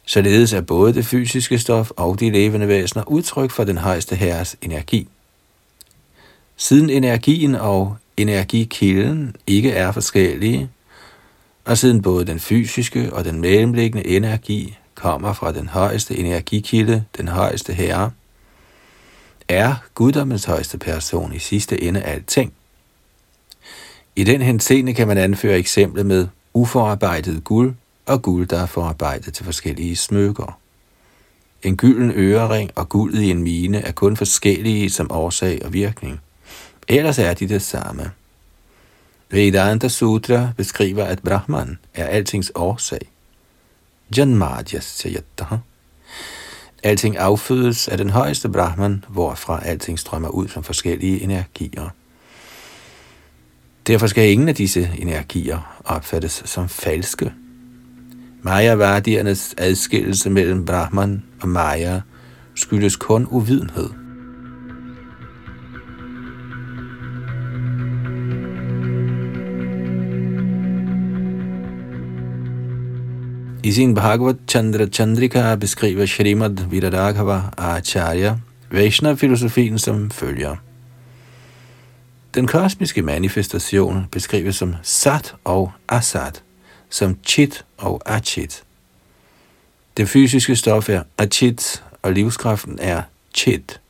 Således er både det fysiske stof og de levende væsener udtryk for den højeste herres energi. Siden energien og energikilden ikke er forskellige, og siden både den fysiske og den mellemliggende energi kommer fra den højeste energikilde, den højeste herre, er guddommens højeste person i sidste ende alting. I den henseende kan man anføre eksemplet med uforarbejdet guld og guld, der er forarbejdet til forskellige smykker. En gylden ørering og guldet i en mine er kun forskellige som årsag og virkning. Ellers er de det samme. Vedanta Sutra beskriver, at Brahman er altings årsag. Janmadhyas Sayattaha. Alting affødes af den højeste Brahman, hvorfra alting strømmer ud som forskellige energier. Derfor skal ingen af disse energier opfattes som falske. Mayavardiernes adskillelse mellem Brahman og Maya skyldes kun uvidenhed. I sin Bhagavad Chandra Chandrika beskriver Srimad Viradaghava Acharya Vaishnava-filosofien som følger. Den kosmiske manifestation beskrives som sat og asat, som chit og achit. Det fysiske stof er achit, og livskraften er chit.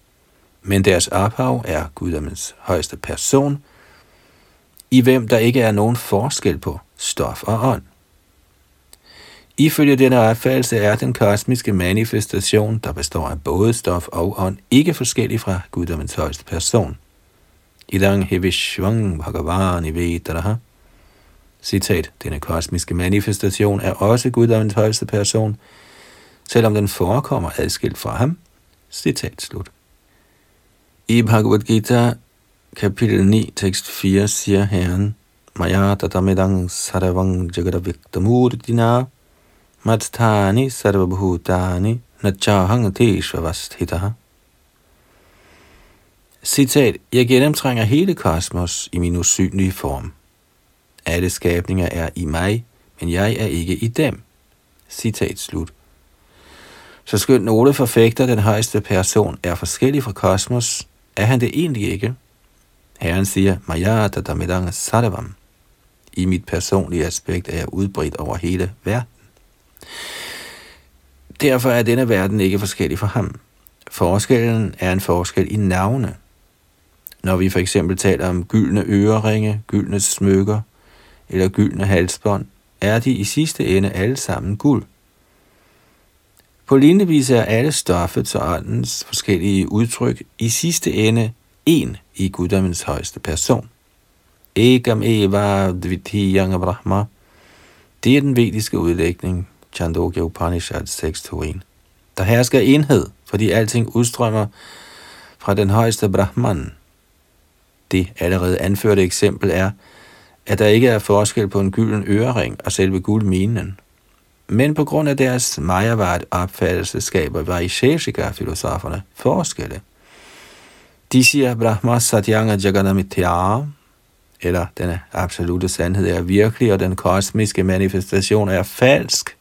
Men deres ophav er guddommens højeste person, i hvem der ikke er nogen forskel på stof og ånd. Ifølge denne opfattelse er den kosmiske manifestation, der består af både stof og ånd, ikke forskellig fra guddommens højeste person. Idang hevishvang bhagavan i vedaraha. Citat, denne kosmiske manifestation er også guddommens højeste person, selvom den forekommer adskilt fra ham. Citat slut. I Bhagavad Gita, kapitel 9, tekst 4, siger Herren, Maya tatamidang saravang jagadaviktamurdina Matthani sarvabhutani nachahang teshvavasthitaha. Citat, jeg gennemtrænger hele kosmos i min usynlige form. Alle skabninger er i mig, men jeg er ikke i dem. Citat slut. Så skønt nogle forfægter den højeste person er forskellig fra kosmos, er han det egentlig ikke. Herren siger, Mayata Damedang Sadavam. I mit personlige aspekt er jeg udbredt over hele verden. Derfor er denne verden ikke forskellig fra ham. Forskellen er en forskel i navne. Når vi for eksempel taler om gyldne øreringe, gyldne smykker eller gyldne halsbånd, er de i sidste ende alle sammen guld. På lignende vis er alle stoffets og åndens forskellige udtryk i sidste ende en i guddommens højeste person. Egam eva dvitiyang brahma. Det er den vediske udlægning Chandogya Upanishad 6.2.1. Der hersker enhed, fordi alting udstrømmer fra den højeste Brahman. Det allerede anførte eksempel er, at der ikke er forskel på en gylden ørering og selve guldminen. Men på grund af deres Mayavad opfattelse skaber Vaisheshika-filosoferne forskelle. De siger, Brahma Satyanga Jagannamitya, eller den absolute sandhed er virkelig, og den kosmiske manifestation er falsk.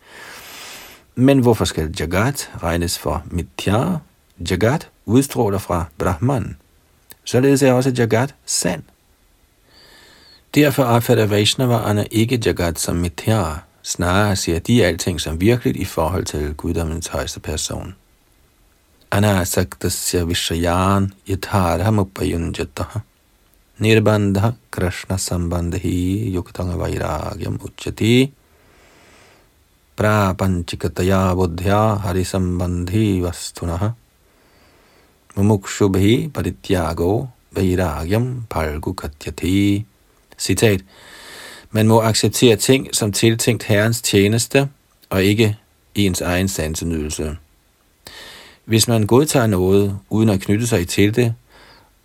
Men hvorfor skal Jagat regnes for Mithya? Jagat udstråler fra Brahman. Således er også Jagat sand. Derfor opfatter Vaishnava'erne ikke Jagat som Mithya. Snarere siger de alting som virkeligt i forhold til guddommens højeste person. anasaktasya vishayan yatharhamupayunjataha nirbandha krishna sambandhi yuktanga vairagyam uchati prapanchikataya buddhya harisambandhi vastunaha mumukshubhi parityago vairagyam palgu katyati. Citat. Man må acceptere ting som tiltænkt Herrens tjeneste, og ikke ens egen sansenydelse. Hvis man godtager noget, uden at knytte sig til det,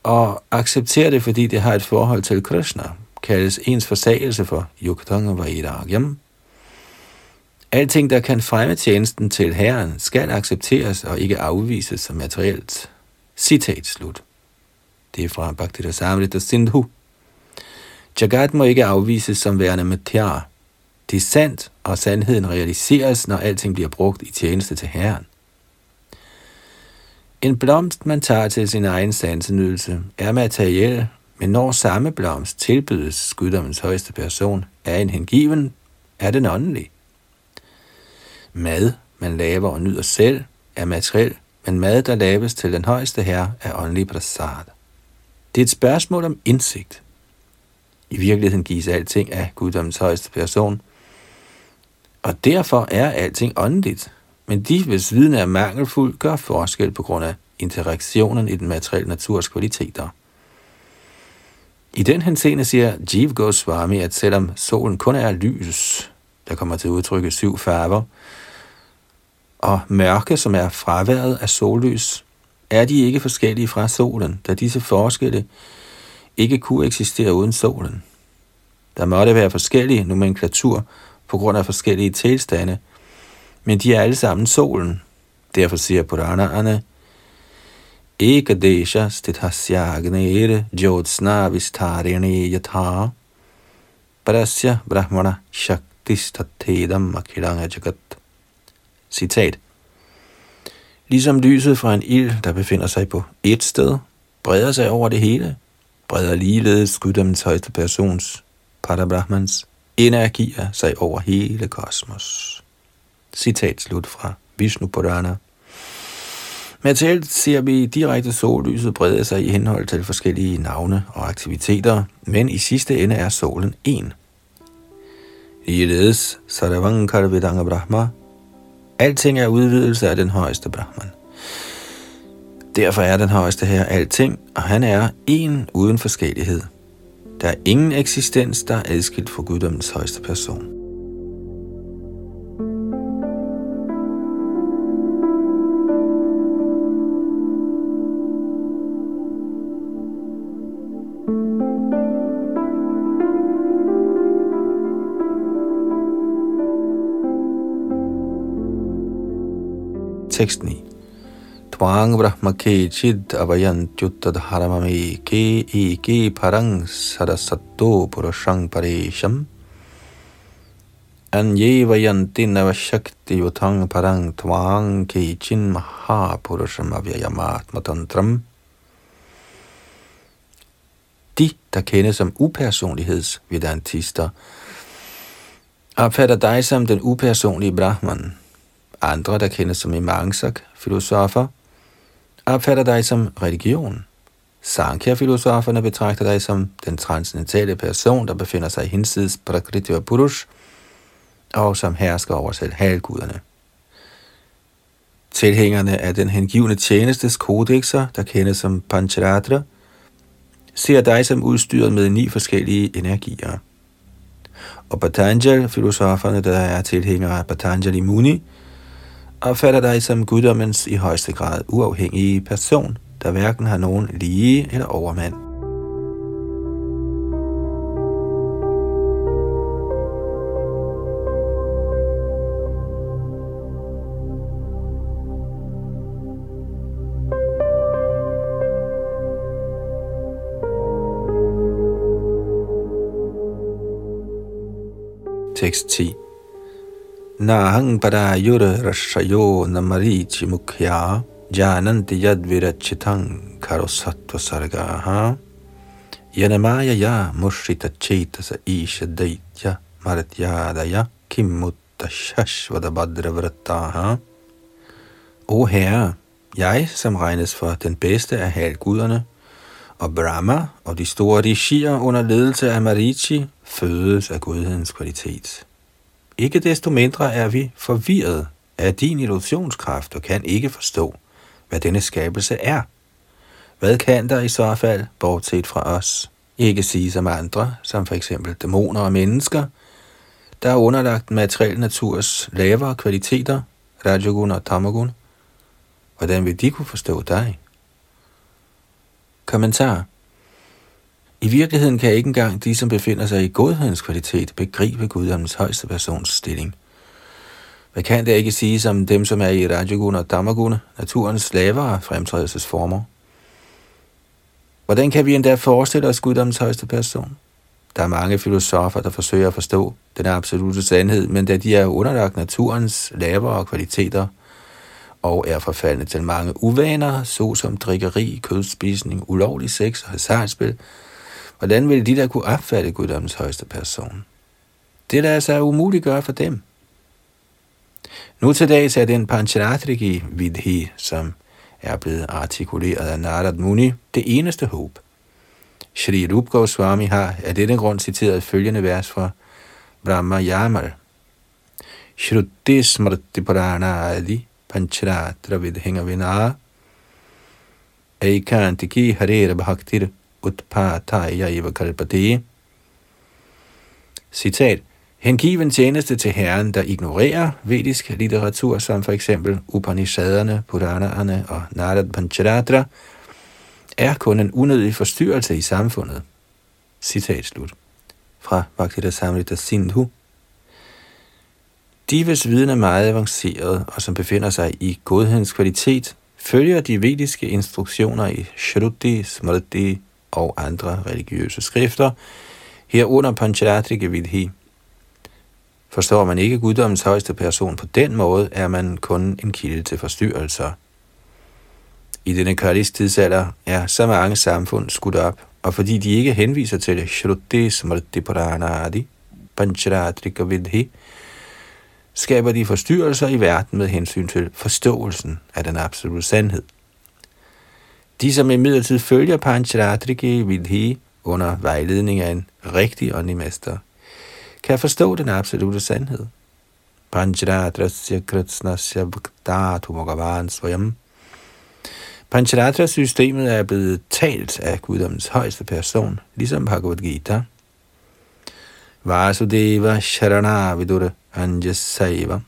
og accepterer det, fordi det har et forhold til Krishna, kaldes ens forsagelse for Yukdanga Vairagyam. Alting, der kan fremme tjenesten til Herren, skal accepteres og ikke afvises som materielt. Citat slut. Det er fra Bhakti Samrita Sindhu. Jagat må ikke afvises som værende matya. Det er sandt, og sandheden realiseres, når alting bliver brugt i tjeneste til Herren. En blomst, man tager til sin egen sansenydelse, er materiel, men når samme blomst tilbydes guddommens højeste person af en hengiven, er den åndelig. Mad, man laver og nyder selv, er materiel, men mad, der laves til den højeste herre, er åndelig prasad. Det er et spørgsmål om indsigt. I virkeligheden gives alting af guddommens højeste person, og derfor er alting åndeligt. Men de, hvis viden er mangelfuld, gør forskel på grund af interaktionen i den materielle naturs kvaliteter. I den henseende siger Jeev Goswami, at selvom solen kun er lys, der kommer til udtrykke syv farver, og mørke, som er fraværet af sollys, er de ikke forskellige fra solen, da disse forskelle ikke kunne eksistere uden solen. Der måtte være forskellige nomenklatur på grund af forskellige tilstande, men de er alle sammen solen. Derfor siger Puranaerne, Ekadesha stithasya agnere jyotsna vistarene yatha parasya brahmana shaktistatedam akhilanga jagat. Citat. Ligesom lyset fra en ild, der befinder sig på et sted, breder sig over det hele, breder ligeledes guddommens højeste persons, Parabrahmans, energier sig over hele kosmos. Citat slut fra Vishnu Purana. Materielt ser vi direkte sollyset brede sig i henhold til forskellige navne og aktiviteter, men i sidste ende er solen en. Ligeledes Saravankar Vedanga Brahma. Alting er udvidelse af den højeste Brahman. Derfor er den højeste her alting, og han er en uden forskellighed. Der er ingen eksistens, der er adskilt fra guddommens højeste person. Tekst 9. Tvang brahma ke chid avayantyuttad ke ke parang sadasatto purushang paresham Anye vayanti navashakti yutang parang tvang ke chin maha purusham avyayamatmatantram De, der kendes som upersonlighedsvedantister, opfatter dig som den upersonlige Brahman, andre, der kendes som imangsak, filosofer, opfatter dig som religion. Sankhya-filosoferne betragter dig som den transcendentale person, der befinder sig i hinsides Prakriti og Purush, og som hersker over selv halvguderne. Tilhængerne af den hengivne tjenestes kodexer, der kendes som Pancharatra, ser dig som udstyret med ni forskellige energier. Og Patanjali-filosoferne, der er tilhængere af Patanjali Muni, opfatter dig som guddommens i højeste grad uafhængige person, der hverken har nogen lige eller overmand. Tekst 10 karosattva sargaha yanamaya ya mushrita chetasa isha daitya maratyadaya kimmutta shashvada badra vrataha O herre, Jeg, som regnes for den bedste af halvguderne, og Brahma og de store rishier under ledelse af Marichi fødes af godhedens kvalitet. Ikke desto mindre er vi forvirret af din illusionskraft og kan ikke forstå, hvad denne skabelse er. Hvad kan der i så fald, bortset fra os, ikke sige som andre, som for eksempel dæmoner og mennesker, der er underlagt materiel naturs lavere kvaliteter, Rajagun og Tamagun? Hvordan vil de kunne forstå dig? Kommentar i virkeligheden kan ikke engang de, som befinder sig i godhedens kvalitet, begribe Guddoms højeste persons stilling. Hvad kan det ikke sige som dem, som er i Rajaguna og Damaguna, naturens lavere fremtrædelsesformer? Hvordan kan vi endda forestille os Guddoms højeste person? Der er mange filosofer, der forsøger at forstå den absolute sandhed, men da de er underlagt naturens lavere kvaliteter og er forfaldne til mange uvaner, såsom drikkeri, kødspisning, ulovlig sex og hasardspil, hvordan ville de der kunne opfatte Guddoms højeste person? Det lader sig umuligt gøre for dem. Nu til dags er den Pancharatriki Vidhi, som er blevet artikuleret af Narad Muni, det eneste håb. Shri Rup Goswami har af denne grund citeret følgende vers fra Brahma Yamal. Shruti Smriti purana adi pancharatra vidhinga vina Eikantiki harera bhaktir utpataya eva kalpati. Citat. Hengiven tjeneste til Herren, der ignorerer vedisk litteratur, som for eksempel Upanishaderne, Puranaerne og Narad Pancharatra, er kun en unødig forstyrrelse i samfundet. Citat slut. Fra Bhaktita Samrita Sindhu. De, hvis viden er meget avanceret og som befinder sig i godhedens kvalitet, følger de vediske instruktioner i Shruti, Smriti og andre religiøse skrifter, herunder Pancharatrika Vidhi. Forstår man ikke guddommens højeste person på den måde, er man kun en kilde til forstyrrelser. I denne kardis tidsalder er så mange samfund skudt op, og fordi de ikke henviser til Shruti Smriti Puranadi, Pancharatrika Vidhi, skaber de forstyrrelser i verden med hensyn til forståelsen af den absolute sandhed. De, som imidlertid følger Pancharatriki Vidhi under vejledning af en rigtig åndelig kan forstå den absolute sandhed. Pancharatrasya kritsnasya bhaktatu bhagavan svayam. Pancharatra-systemet er blevet talt af guddommens højeste person, ligesom Bhagavad Gita. Vasudeva Sharana Vidura Anjasaiva.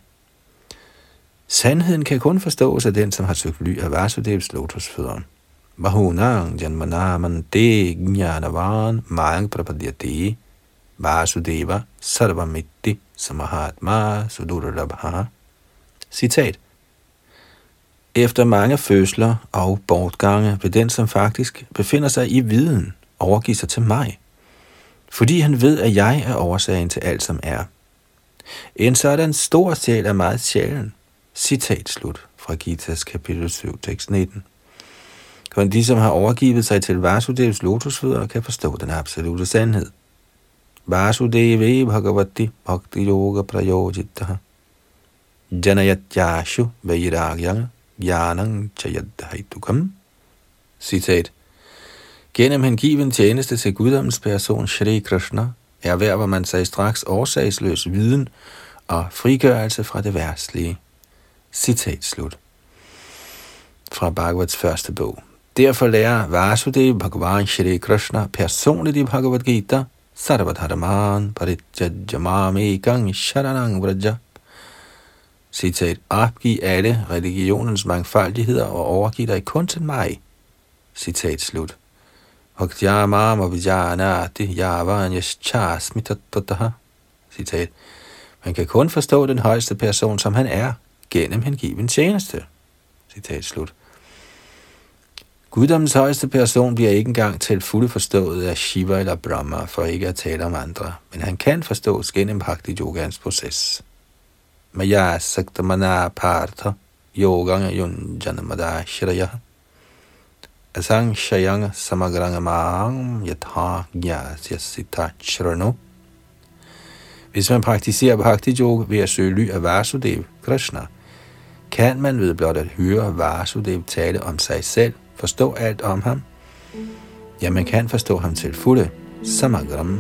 Sandheden kan kun forstås af den, som har søgt ly af Vasudevs lotusfødder. Bahunang Janmanaman De Jnanavan Mang prapadyati Vasudeva Sarvamitti Samahatma Sudurlabha. Citat. Efter mange fødsler og bortgange vil den, som faktisk befinder sig i viden, overgive sig til mig, fordi han ved, at jeg er årsagen til alt, som er. En sådan stor sjæl er meget sjælen. Citat slut fra Gitas kapitel 7, tekst 19. Kun de, som har overgivet sig til Vasudevs lotusfødder, kan forstå den absolute sandhed. Vasudeve Bhagavati Bhakti Yoga Prayojitaha Janayatyashu Vairagyang Jnanang Chayadhaitukam Citat Gennem hengiven tjeneste til guddommens person Shri Krishna erhverver man sig straks årsagsløs viden og frigørelse fra det værtslige. Citat slut. Fra Bhagavats første bog. Derfor lærer Vasudev Bhagavan Shri Krishna personligt i Bhagavad Gita Sarvadharman Paritjajamami Gang Sharanang Vraja Citat, opgiv alle religionens mangfoldigheder og overgiv dig kun til mig. Citat slut. Bhaktyamam avijanati yavanyas yaschasmitataha. Citat. Man kan kun forstå den højeste person, som han er, gennem hengiven tjeneste. Citat slut. Guddommens højeste person bliver ikke engang til fulde forstået af Shiva eller Brahma, for ikke at tale om andre, men han kan forstås gennem Bhakti Yogans proces. Maya Saktamana Partha Yoganga Yunjanamada Shiraya Asang Shayang Samagranga Mahang Yatha Gyasyasita Shrano Hvis man praktiserer Bhakti Yoga ved at søge ly af Vasudev, Krishna, Kan man ved blot at høre Vasudev tale om sig selv, forstå alt om ham? Ja, man kan forstå ham til fulde. Samagram.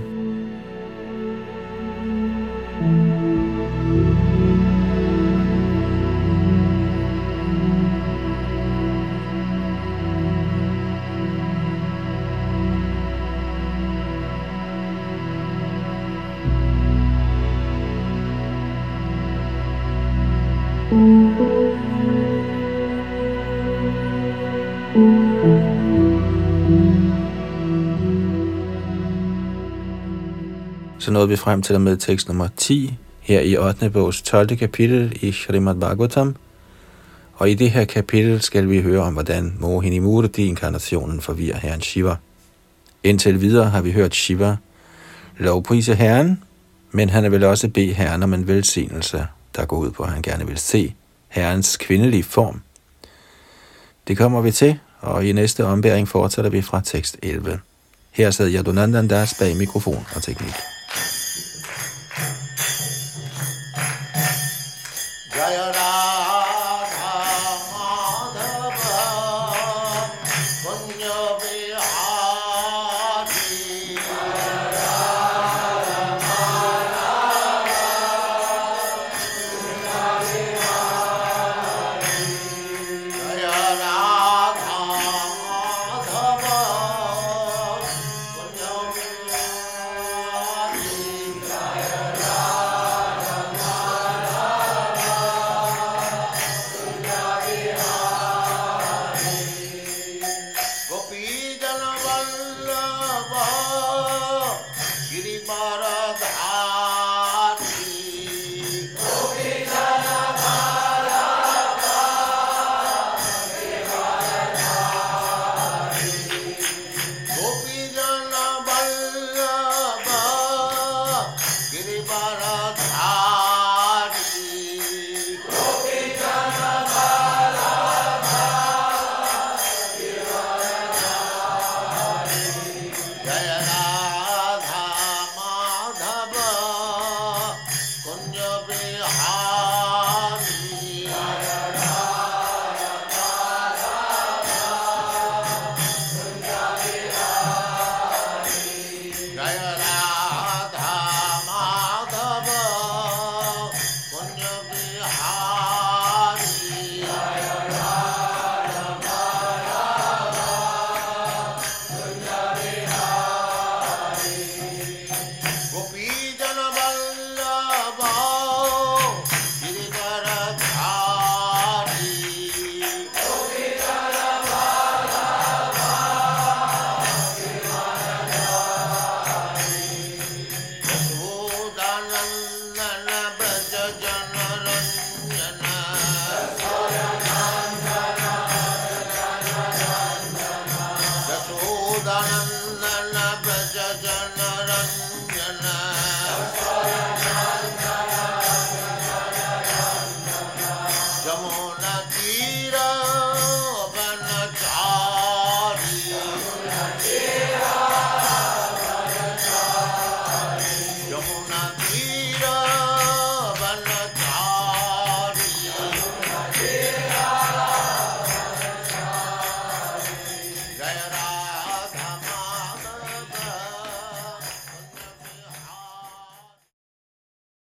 Så nåede vi frem til med tekst nummer 10, her i 8. bogs 12. kapitel i Srimad Bhagavatam. Og i det her kapitel skal vi høre om, hvordan Mohini Murti-inkarnationen forvirrer herren Shiva. Indtil videre har vi hørt Shiva lovprise herren, men han vil også bede herren om en velsignelse, der går ud på, at han gerne vil se herrens kvindelige form. Det kommer vi til, og i næste ombæring fortsætter vi fra tekst 11. Her sad Yadunandan Das bag mikrofon og teknik.